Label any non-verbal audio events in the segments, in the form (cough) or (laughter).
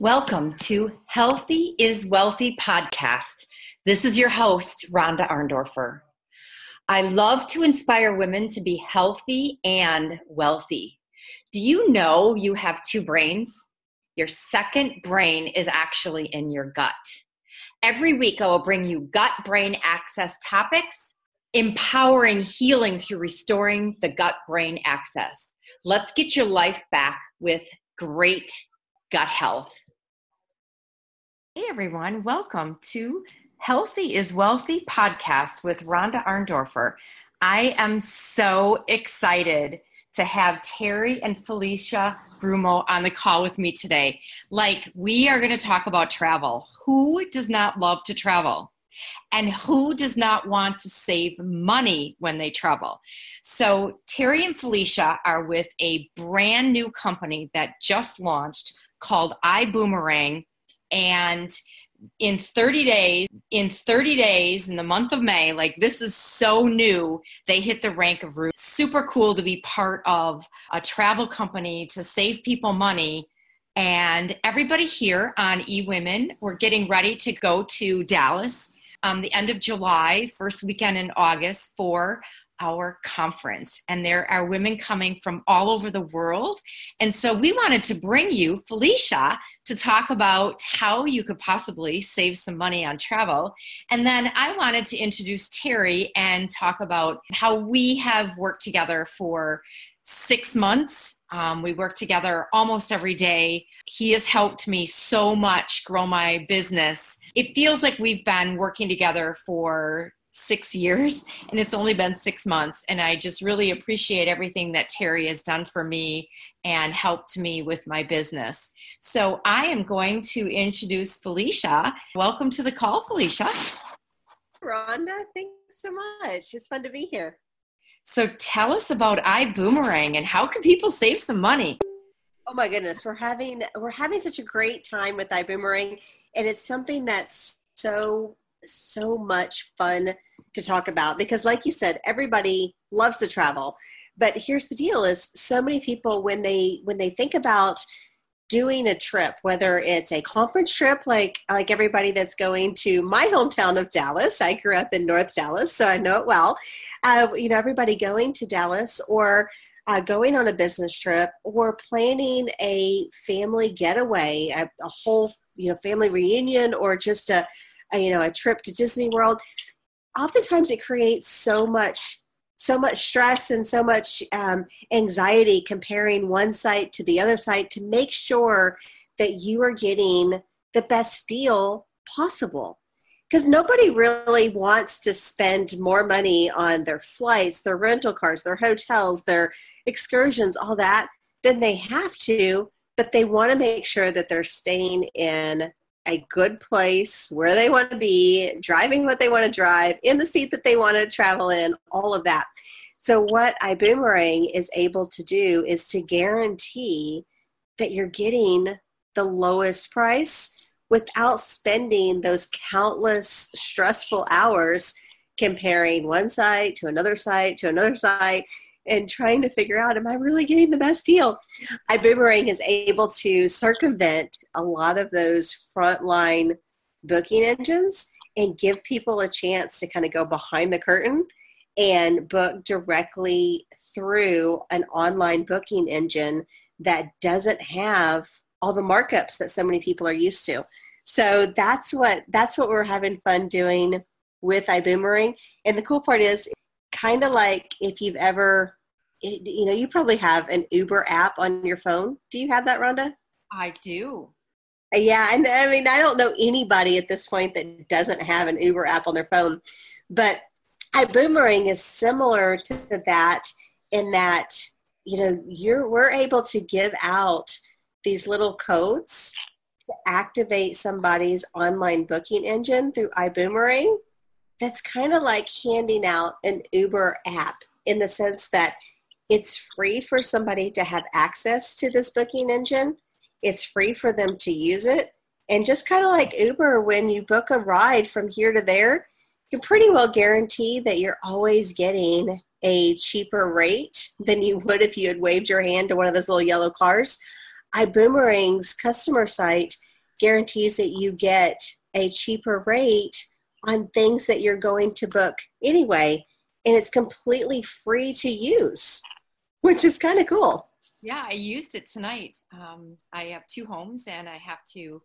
Welcome to Healthy is Wealthy podcast. This is your host, Rhonda Arndorfer. I love to inspire women to be healthy and wealthy. Do you know you have two brains? Your second brain is actually in your gut. Every week, I will bring you gut brain axis topics, empowering healing through restoring the gut brain axis. Let's get your life back with great gut health. Hey everyone, welcome to Healthy is Wealthy podcast with Rhonda Arndorfer. I am so excited to have Terry and Felicia Gremaux on the call with me today. Like, we are going to talk about travel. Who does not love to travel? And who does not want to save money when they travel? So, Terry and Felicia are with a brand new company that just launched called iBoomerang. And in 30 days in 30 days in the month of may like this is so new they hit the rank of super cool to be part of a travel company to save people money. And everybody here on eWomen we're getting ready to go to dallas um, the end of july first weekend in august for our conference. And there are women coming from all over the world. And so we wanted to bring you Felicia to talk about how you could possibly save some money on travel. And then I wanted to introduce Terry and talk about how we have worked together for six months. Um, we work together almost every day. He has helped me so much grow my business. It feels like we've been working together for six years and it's only been six months and i just really appreciate everything that terry has done for me and helped me with my business. So i am going to introduce felicia. Welcome to the call felicia. Rhonda thanks so much. It's fun to be here. So tell us about iBoomerang and how can people save some money? Oh my goodness we're having we're having such a great time with iBoomerang and it's something that's so so much fun to talk about because like you said everybody loves to travel. But here's the deal is so many people when they when they think about doing a trip whether it's a conference trip like like everybody that's going to my hometown of dallas i grew up in north dallas so i know it well uh, you know everybody going to dallas or uh, going on a business trip or planning a family getaway a, a whole you know family reunion or just a a, you know a trip to disney world oftentimes it creates so much so much stress and so much um, anxiety comparing one site to the other site to make sure that you are getting the best deal possible. Because nobody really wants to spend more money on their flights their rental cars their hotels their excursions all that than they have to but they want to make sure that they're staying in a good place where they want to be, driving what they want to drive, in the seat that they want to travel in, all of that. So, what iBoomerang is able to do is to guarantee that you're getting the lowest price without spending those countless stressful hours comparing one site to another site to another site and trying to figure out, am I really getting the best deal? iBoomerang is able to circumvent a lot of those frontline booking engines and give people a chance to kind of go behind the curtain and book directly through an online booking engine that doesn't have all the markups that so many people are used to. So that's what that's what we're having fun doing with iBoomerang. And the cool part is kind of like if you've ever you know, you probably have an Uber app on your phone. Do you have that, Rhonda? I do. Uh, yeah, and I mean, I don't know anybody at this point that doesn't have an Uber app on their phone, but iBoomerang is similar to that in that you know you're we're able to give out these little codes to activate somebody's online booking engine through iBoomerang. That's kind of like handing out an Uber app in the sense that it's free for somebody to have access to this booking engine. It's free for them to use it. And just kind of like Uber, when you book a ride from here to there, you can pretty well guarantee that you're always getting a cheaper rate than you would if you had waved your hand to one of those little yellow cars. iBoomerang's customer site guarantees that you get a cheaper rate on things that you're going to book anyway. And it's completely free to use, which is kind of cool. Yeah, I used it tonight. Um, I have two homes and I have to,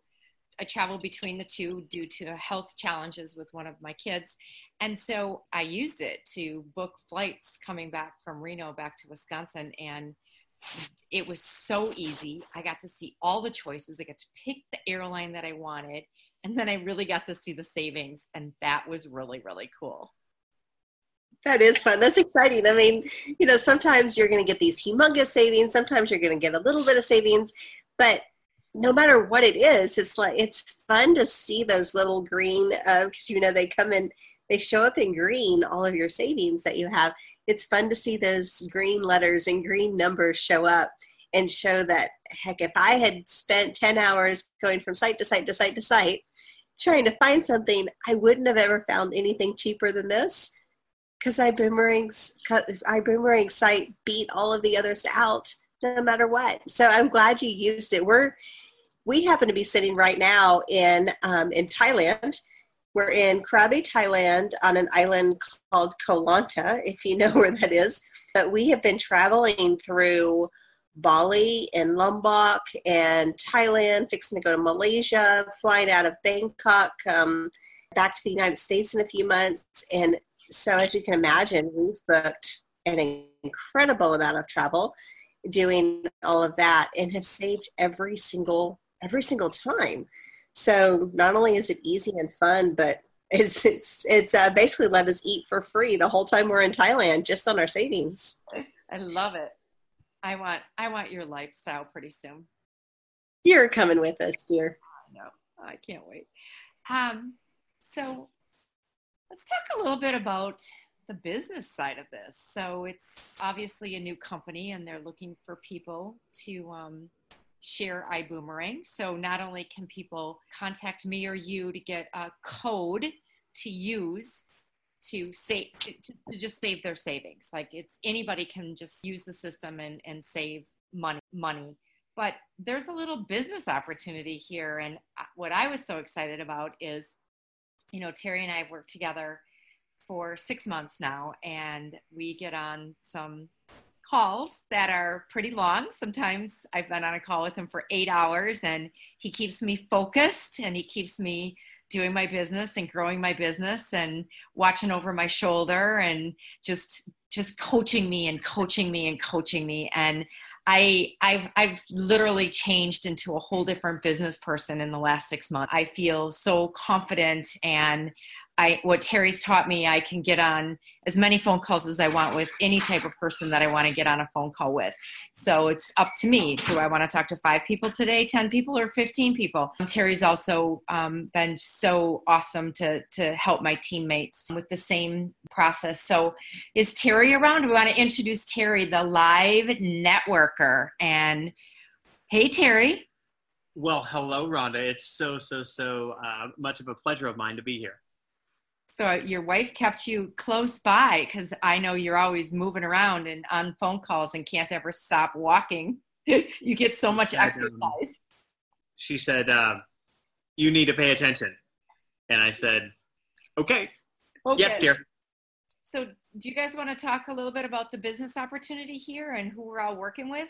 I travel between the two due to health challenges with one of my kids. And so I used it to book flights coming back from Reno back to Wisconsin. And it was so easy. I got to see all the choices. I got to pick the airline that I wanted. And then I really got to see the savings. And that was really, really cool. That is fun. That's exciting. I mean, you know, sometimes you're going to get these humongous savings. Sometimes you're going to get a little bit of savings. But no matter what it is, it's like it's fun to see those little green because uh, you know they come in they show up in green all of your savings that you have it's fun to see those green letters and green numbers show up and show that heck if i had spent 10 hours going from site to site to site to site trying to find something i wouldn't have ever found anything cheaper than this because iBoomerang's iBoomerang site beat all of the others out no matter what so i'm glad you used it we're we happen to be sitting right now in um, in thailand we're in Krabi, Thailand, on an island called Koh Lanta, if you know (laughs) where that is. But we have been traveling through Bali and Lombok and Thailand, fixing to go to Malaysia, flying out of Bangkok, um, back to the United States in a few months. And so, as you can imagine, we've booked an incredible amount of travel doing all of that and have saved every single every single time so not only is it easy and fun, but (laughs) it's it's it's uh, basically let us eat for free the whole time we're in Thailand, just on our savings. I love it. I want I want your lifestyle pretty soon. You're coming with us, dear. I know. I can't wait. Um, so let's talk a little bit about the business side of this. So it's obviously a new company, and they're looking for people to um, share iBoomerang. So not only can people contact me or you to get a code to use to save to, to just save their savings. Like it's anybody can just use the system and, and save money money. But there's a little business opportunity here. And what I was so excited about is, you know, Terry and I have worked together for six months now, and we get on some calls that are pretty long. Sometimes I've been on a call with him for eight hours and he keeps me focused and he keeps me doing my business and growing my business and watching over my shoulder and just just coaching me and coaching me and coaching me and I I've I've literally changed into a whole different business person in the last 6 months. I feel so confident and I what Terry's taught me, I can get on as many phone calls as I want with any type of person that I want to get on a phone call with. So it's up to me. Do I want to talk to five people today, ten people, or fifteen people? Terry's also um, been so awesome to to help my teammates with the same process. So is Terry around? We want to introduce Terry, the live networker, and hey Terry. Well, hello, Rhonda. It's so, so, so uh, much of a pleasure of mine to be here. So your wife kept you close by because I know you're always moving around and on phone calls and can't ever stop walking. (laughs) you get so much exercise. She said, uh, "You need to pay attention," and I said, "Okay, okay. yes, dear." So, do you guys want to talk a little bit about the business opportunity here and who we're all working with?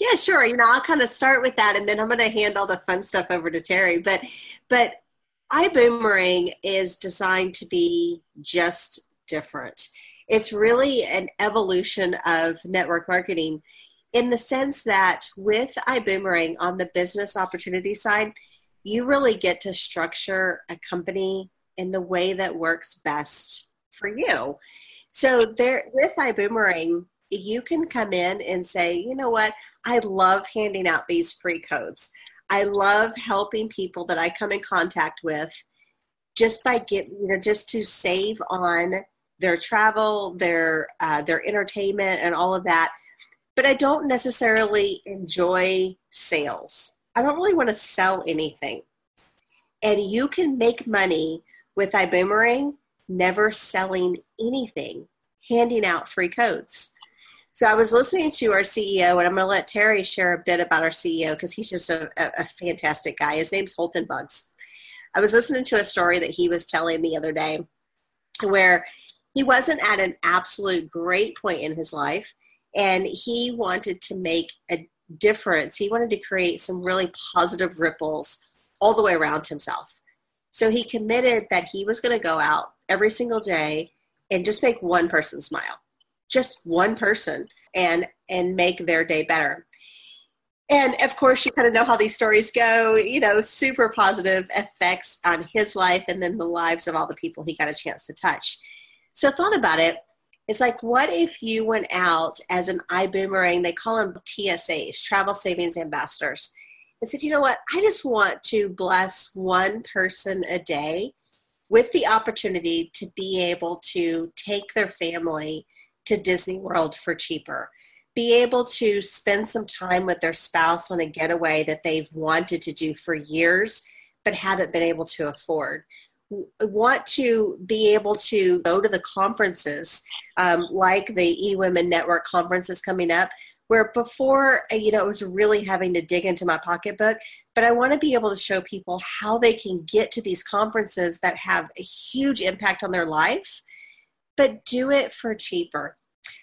Yeah, sure. You know, I'll kind of start with that, and then I'm going to hand all the fun stuff over to Terry. But, but iBoomerang is designed to be just different. It's really an evolution of network marketing in the sense that with iBoomerang on the business opportunity side, you really get to structure a company in the way that works best for you. So there with iBoomerang, you can come in and say, you know what, I love handing out these free codes. I love helping people that I come in contact with just by get you know just to save on their travel, their uh, their entertainment, and all of that. But I don't necessarily enjoy sales. I don't really want to sell anything. And you can make money with iBoomerang never selling anything, handing out free codes. So I was listening to our CEO, and I'm going to let Terry share a bit about our CEO because he's just a, a, a, fantastic guy. His name's Holton Buggs. I was listening to a story that he was telling the other day where he wasn't at an absolute great point in his life, and he wanted to make a difference. He wanted to create some really positive ripples all the way around himself. So he committed that he was going to go out every single day and just make one person smile. Just one person and and make their day better. And of course, you kind of know how these stories go, you know, super positive effects on his life and then the lives of all the people he got a chance to touch. So, thought about it. It's like, what if you went out as an iBoomerang? They call them TSAs, Travel Savings Ambassadors and said, you know what, I just want to bless one person a day with the opportunity to be able to take their family to Disney World for cheaper, be able to spend some time with their spouse on a getaway that they've wanted to do for years but haven't been able to afford. Want to be able to go to the conferences um, like the eWomen Network conference is coming up, where before uh, you know it was really having to dig into my pocketbook but i want to be able to show people how they can get to these conferences that have a huge impact on their life but do it for cheaper.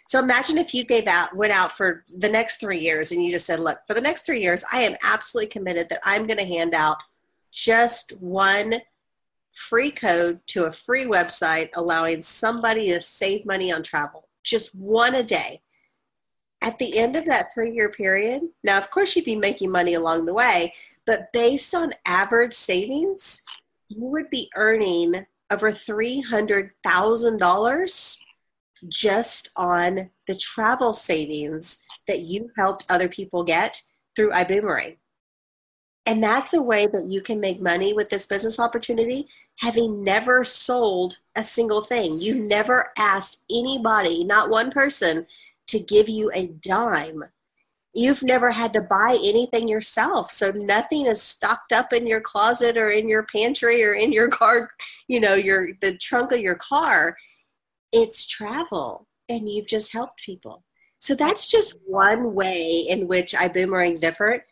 So imagine if you gave out went out for the next three years and you just said look for the next three years i am absolutely committed that i'm going to hand out just one free code to a free website allowing somebody to save money on travel just one a day. At the end of that three year period, now, of course, you'd be making money along the way, but based on average savings, you would be earning over $300,000 just on the travel savings that you helped other people get through iBoomerang. And that's a way that you can make money with this business opportunity, having never sold a single thing. You never asked anybody, not one person, to give you a dime. You've never had to buy anything yourself. So nothing is stocked up in your closet or in your pantry or in your car, you know, your the trunk of your car. It's travel and you've just helped people. So that's just one way in which I iBoomerang's different.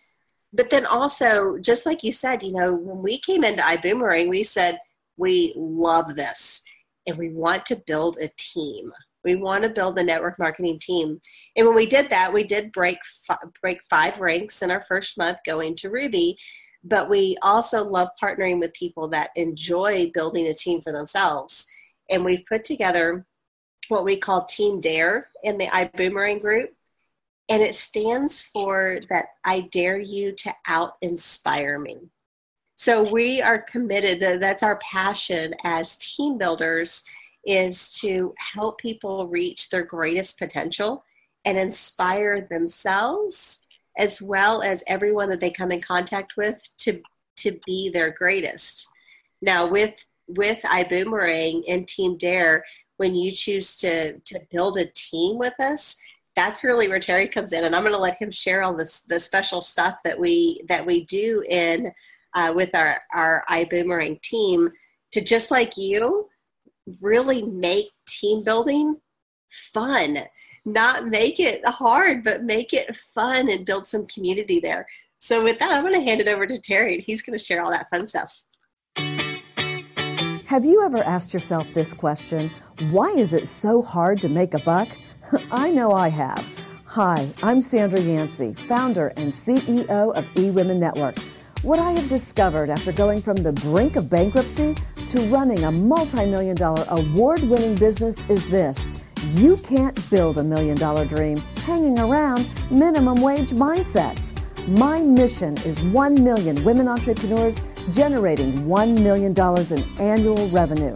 But then also, just like you said, you know, when we came into iBoomerang, we said, we love this and we want to build a team. We want to build a network marketing team. And when we did that, we did break break five ranks in our first month going to Ruby. But we also love partnering with people that enjoy building a team for themselves. And we've put together what we call Team Dare in the iBoomerang group. And it stands for that I dare you to out inspire me. So we are committed, that's our passion as team builders is to help people reach their greatest potential and inspire themselves as well as everyone that they come in contact with to to be their greatest. Now with with iBoomerang and Team Dare, when you choose to to build a team with us, that's really where Terry comes in, and I'm going to let him share all this the special stuff that we that we do in uh, with our our iBoomerang team to just like you really make team building fun. Not make it hard, but make it fun and build some community there. So, with that, I'm going to hand it over to Terry, and he's going to share all that fun stuff. Have you ever asked yourself this question why is it so hard to make a buck? (laughs) I know I have. Hi, I'm Sandra Yancey, founder and CEO of eWomen Network. What I have discovered after going from the brink of bankruptcy to running a multi million dollar award winning business is this you can't build a million dollar dream hanging around minimum wage mindsets. My mission is 1 million women entrepreneurs generating $1 million in annual revenue.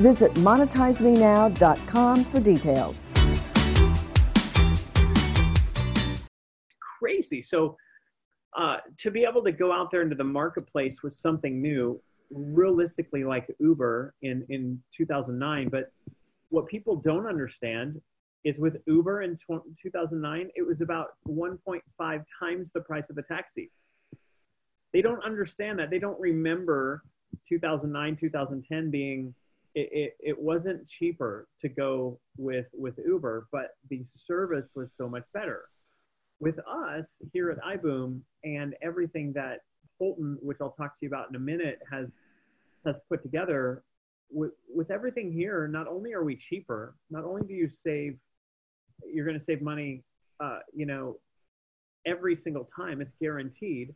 Visit monetizemenow.com for details. crazy. So uh, to be able to go out there into the marketplace with something new, realistically like Uber in in 2009, but what people don't understand is with Uber in 2009, it was about 1.5 times the price of a taxi. They don't understand that. They don't remember 2009, 2010 being it, it, it, wasn't cheaper to go with with Uber, but the service was so much better. With us here at iBoom and everything that Holton, which I'll talk to you about in a minute, has has put together, with, with everything here, not only are we cheaper, not only do you save, you're going to save money, uh, you know, every single time, it's guaranteed,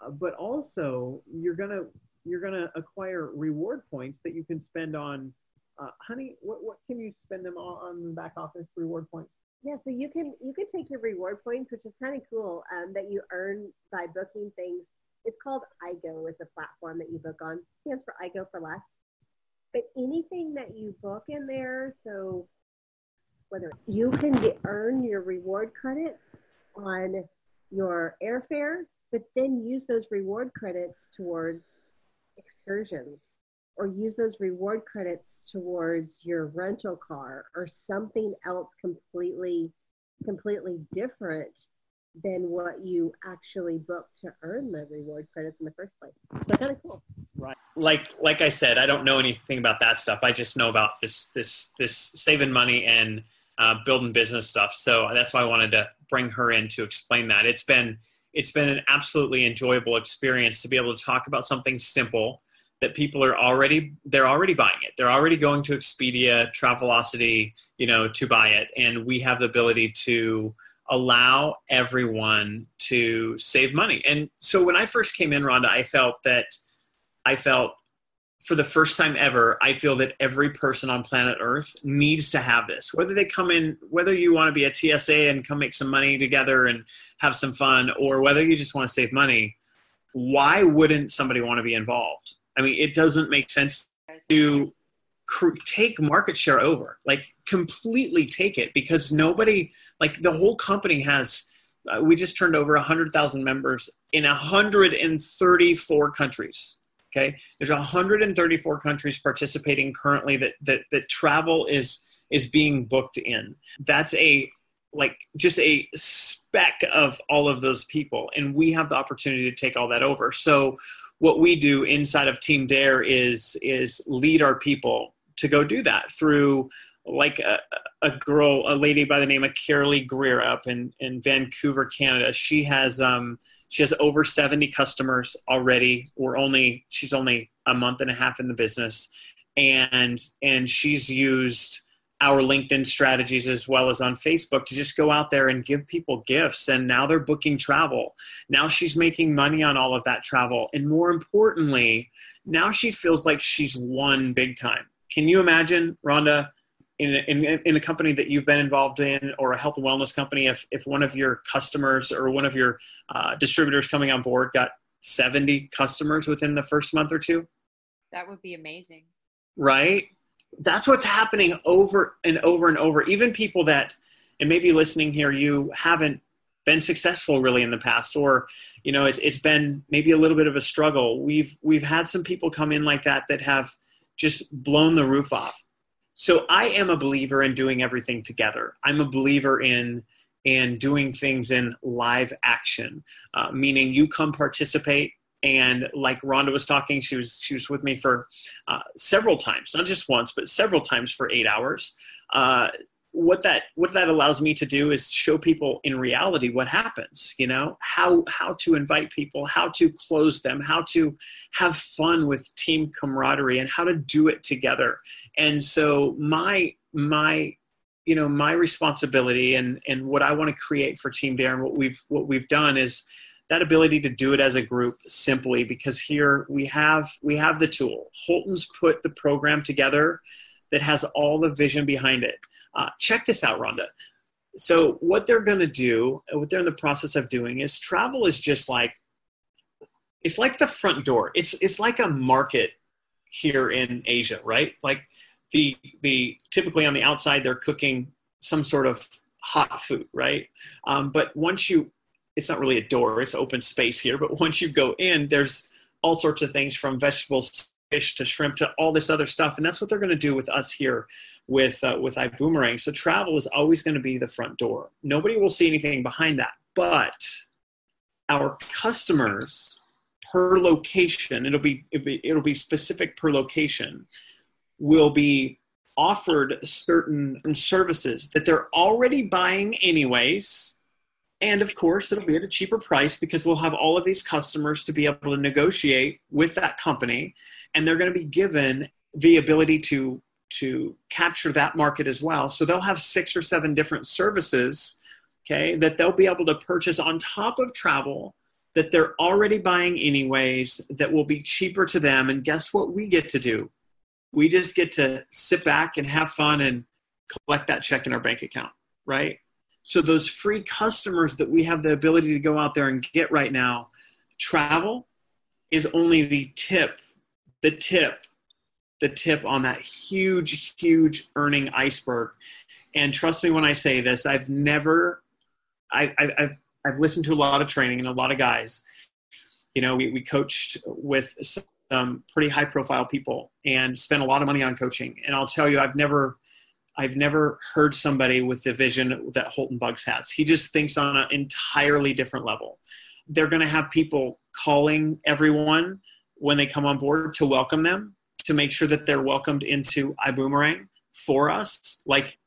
uh, but also you're going to you're going to acquire reward points that you can spend on. Uh, honey, what, what can you spend them on back office reward points? Yeah, so you can you can take your reward points, which is kind of cool, um, that you earn by booking things. It's called iGo is the platform that you book on. It stands for iGo for less. But anything that you book in there, so whether you can get, earn your reward credits on your airfare, but then use those reward credits towards excursions or use those reward credits towards your rental car or something else completely completely different than what you actually booked to earn the reward credits in the first place. So kind of cool. Right. Like like I said, I don't know anything about that stuff. I just know about this this this saving money and uh, building business stuff. So that's why I wanted to bring her in to explain that. It's been it's been an absolutely enjoyable experience to be able to talk about something simple that people are already they're already buying it. They're already going to expedia travelocity you know to buy it. And we have the ability to allow everyone to save money. And so when i first came in rhonda i felt that i felt for the first time ever i feel that every person on planet earth needs to have this. Whether they come in whether you want to be a tsa and come make some money together and have some fun or whether you just want to save money why wouldn't somebody want to be involved I mean, it doesn't make sense to cr- take market share over, like completely take it because nobody, like the whole company has. Uh, we just turned over 100,000 members in 134 countries. Okay, there's 134 countries participating currently that that that travel is is being booked in. That's a like just a speck of all of those people, and we have the opportunity to take all that over. So what we do inside of Team Dare is is lead our people to go do that through like a, a girl, a lady by the name of Carolee Greer up in, in Vancouver, Canada. She has um, she has over 70 customers already. We're only she's only a month and a half in the business, and and she's used our LinkedIn strategies as well as on Facebook to just go out there and give people gifts. And now they're booking travel. Now she's making money on all of that travel. And more importantly, now she feels like she's won big time. Can you imagine, Rhonda, in a, in, in a company that you've been involved in or a health and wellness company, if, if one of your customers or one of your uh, distributors coming on board got 70 customers within the first month or two? That would be amazing. Right? That's what's happening over and over and over. Even people that, and maybe listening here, you haven't been successful really in the past, or you know, it's it's been maybe a little bit of a struggle. We've we've had some people come in like that that have just blown the roof off. So I am a believer in doing everything together. I'm a believer in in doing things in live action, uh, meaning you come participate and like Rhonda was talking, she was she was with me for uh, several times, not just once, but several times for eight hours. Uh, what that what that allows me to do is show people in reality what happens. You know how how to invite people, how to close them, how to have fun with team camaraderie, and how to do it together. And so my my you know my responsibility and and what I want to create for Team Dare and what we've what we've done is that ability to do it as a group simply because here we have we have the tool. Holton's put the program together that has all the vision behind it. Uh, check this out rhonda. So what they're going to do what they're in the process of doing is travel is just like it's like the front door. It's it's like a market here in asia right? Like the the typically on the outside they're cooking some sort of hot food right? Um, but once you it's not really a door it's open space here but (laughs) once you go in there's all sorts of things from vegetables fish to shrimp to all this other stuff and that's what they're going to do with us here with uh, with iBoomerang. So travel is always going to be the front door. Nobody will see anything behind that but our customers per location it'll be, it'll be it'll be specific per location will be offered certain services that they're already buying anyways and of course it'll be at a cheaper price because we'll have all of these customers to be able to negotiate with that company. And they're going to be given the ability to to capture that market as well. So they'll have six or seven different services okay that they'll be able to purchase on top of travel that they're already buying anyways that will be cheaper to them. And guess what we get to do? We just get to sit back and have fun and collect that check in our bank account right so those free customers that we have the ability to go out there and get right now travel is only the tip the tip the tip on that huge huge earning iceberg and trust me when i say this i've never I, have I've listened to a lot of training and a lot of guys. You know, we, we coached with some pretty high profile people and spent a lot of money on coaching. And I'll tell you, I've never, I've never heard somebody with the vision that Holton Buggs has. He just thinks on an entirely different level. They're going to have people calling everyone when they come on board to welcome them, to make sure that they're welcomed into iBoomerang for us. Like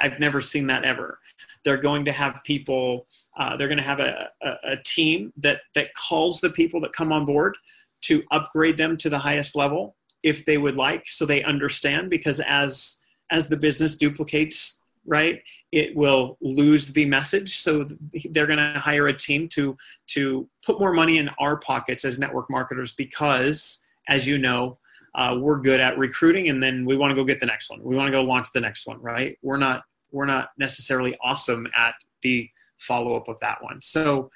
I've never seen that ever. They're going to have people. Uh, they're going to have a, a, a, team that that calls the people that come on board to upgrade them to the highest level if they would like, so they understand. Because as as the business duplicates, right, it will lose the message. So they're going to hire a team to to put more money in our pockets as network marketers because, as you know, uh, we're good at recruiting and then we want to go get the next one we want to go launch the next one right we're not we're not necessarily awesome at the follow up of that one. So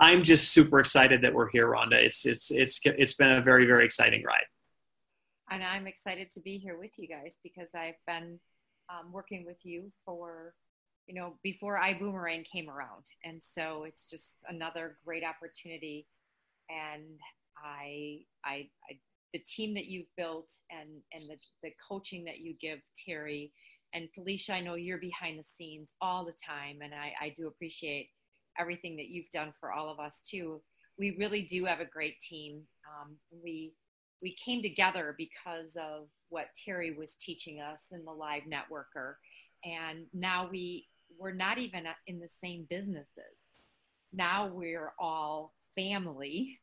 I'm just super excited that we're here, Rhonda. It's it's it's it's been a very very exciting ride. And I'm excited to be here with you guys because I've been um, working with you for you know before iBoomerang came around, and so it's just another great opportunity. And I I, I the team that you've built and and the, the coaching that you give Terry and Felicia, I know you're behind the scenes all the time, and I, I do appreciate everything that you've done for all of us too. We really do have a great team. Um, we we came together because of what Terry was teaching us in the live networker, and now we we're not even in the same businesses. Now we're all family.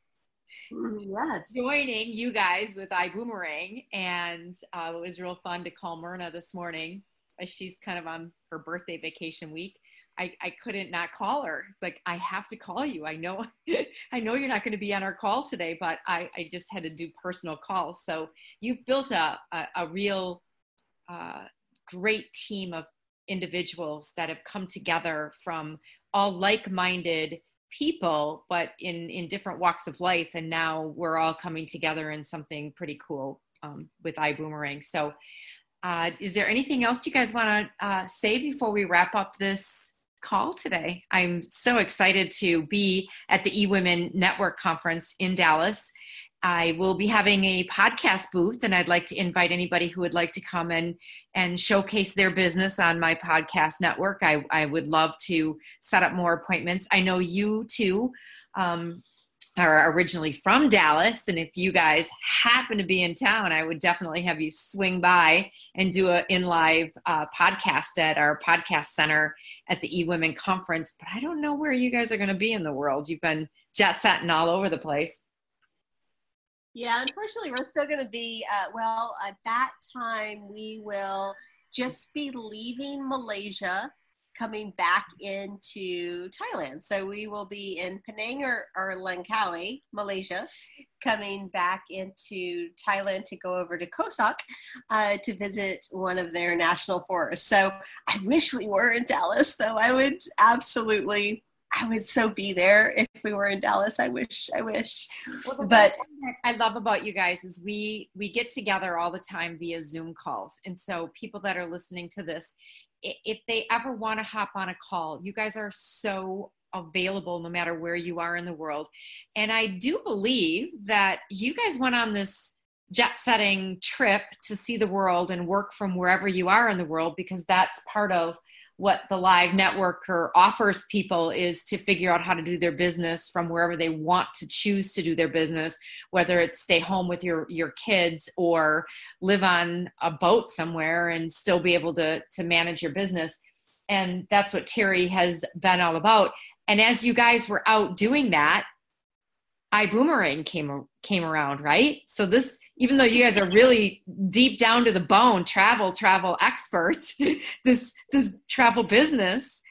Yes. Joining you guys with iBoomerang, and uh, it was real fun to call Myrna this morning she's kind of on her birthday vacation week. I, I couldn't not call her. It's like I have to call you. I know (laughs) I know you're not going to be on our call today, but I, I just had to do personal calls. So you've built a a, a real uh, great team of individuals that have come together from all like-minded people, but in in different walks of life, and now we're all coming together in something pretty cool um, with iBoomerang. So uh, is there anything else you guys want to uh, say before we wrap up this call today? I'm so excited to be at the eWomen Network Conference in Dallas. I will be having a podcast booth, and I'd like to invite anybody who would like to come and, and showcase their business on my podcast network. I, I would love to set up more appointments. I know you too um, are originally from Dallas, and if you guys happen to be in town, I would definitely have you swing by and do an in live uh, podcast at our podcast center at the eWomen conference. But I don't know where you guys are going to be in the world. You've been jet setting all over the place. Yeah, unfortunately, we're still going to be. Uh, well, at that time, we will just be leaving Malaysia coming back into Thailand. So we will be in Penang or, or Langkawi, Malaysia, coming back into Thailand to go over to Khao Sok uh, to visit one of their national forests. So I wish we were in Dallas, though. I would absolutely I would so be there if we were in Dallas. I wish, I wish. Well, but I love about you guys is we we get together all the time via Zoom calls, and so people that are listening to this, if they ever want to hop on a call, you guys are so available no matter where you are in the world. And I do believe that you guys went on this jet setting trip to see the world and work from wherever you are in the world because that's part of what the live networker offers people is to figure out how to do their business from wherever they want to choose to do their business whether it's stay home with your your kids or live on a boat somewhere and still be able to to manage your business and that's what terry has been all about and as you guys were out doing that iBoomerang came came around, right? So this, even though you guys are really deep down to the bone, travel travel experts, (laughs) this this travel business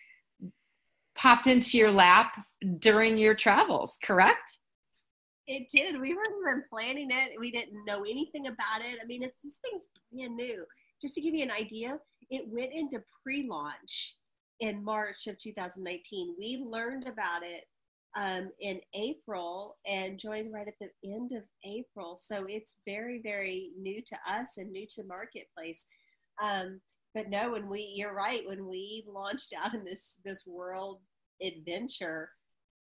popped into your lap during your travels, correct? It did. We weren't even planning it. We didn't know anything about it. I mean, if this thing's brand new. Just to give you an idea, it went into pre-launch in March of 2019. We learned about it um, in April and joined right at the end of April. So it's very, very new to us and new to marketplace. Um, but no, when we, you're right, when we launched out in this this world adventure,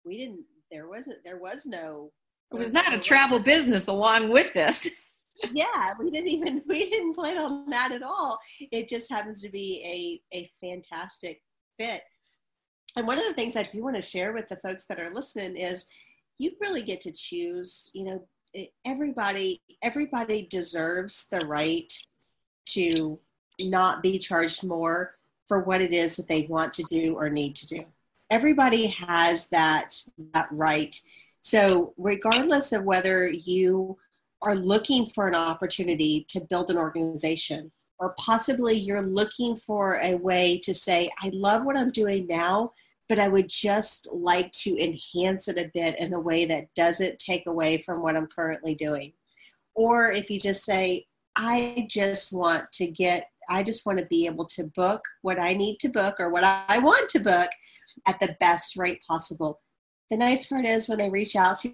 we didn't. There wasn't. There was no. It was not a travel business along with this. (laughs) yeah, we didn't even we didn't plan on that at all. It just happens to be a a fantastic fit and one of the things I do want to share with the folks that are listening is you really get to choose, you know, everybody everybody deserves the right to not be charged more for what it is that they want to do or need to do. Everybody has that that right. So regardless of whether you are looking for an opportunity to build an organization or possibly you're looking for a way to say, I love what I'm doing now, but I would just like to enhance it a bit in a way that doesn't take away from what I'm currently doing. Or if you just say, I just want to get, I just want to be able to book what I need to book or what I want to book at the best rate possible. The nice part is when they reach out to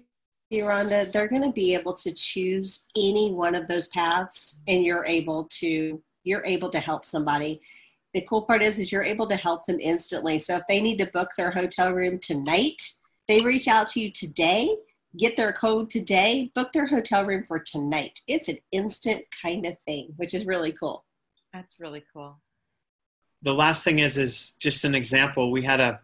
you, Rhonda, they're going to be able to choose any one of those paths and you're able to you're able to help somebody. The cool part is is you're able to help them instantly. So if they need to book their hotel room tonight they reach out to you today get their code today book their hotel room for tonight. It's an instant kind of thing which is really cool. That's really cool. The last thing is is just an example. We had a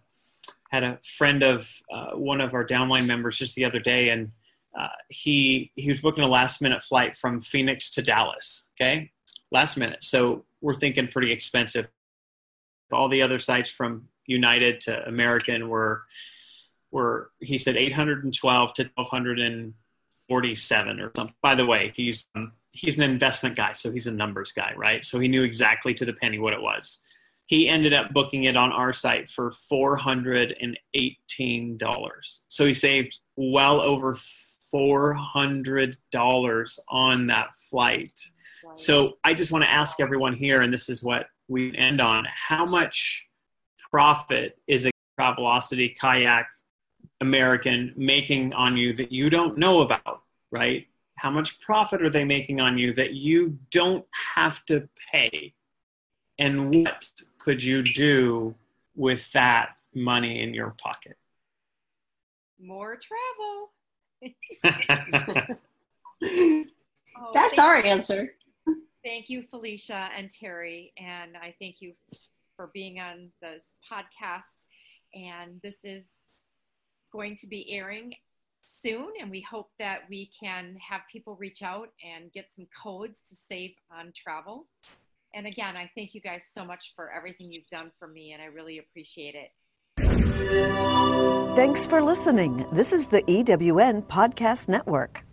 had a friend of uh, one of our downline members just the other day and uh, he he was booking a last minute flight from phoenix to dallas okay last minute so we're thinking pretty expensive all the other sites from United to American were were he said 812 to 1247 or something. By the way, he's um, he's an investment guy, so he's a numbers guy, right? So he knew exactly to the penny what it was. He ended up booking it on our site for $418. So he saved well over $400 on that flight. So I just want to ask everyone here, and this is what we end on how much profit is a Travelocity kayak American making on you that you don't know about, right? How much profit are they making on you that you don't have to pay? And what could you do with that money in your pocket? More travel. (laughs) oh, That's our answer. Thank you, Felicia and Terry. And I thank you for being on this podcast. And this is going to be airing soon. And we hope that we can have people reach out and get some codes to save on travel. And again, I thank you guys so much for everything you've done for me, and I really appreciate it. Thanks for listening. This is the EWN Podcast Network.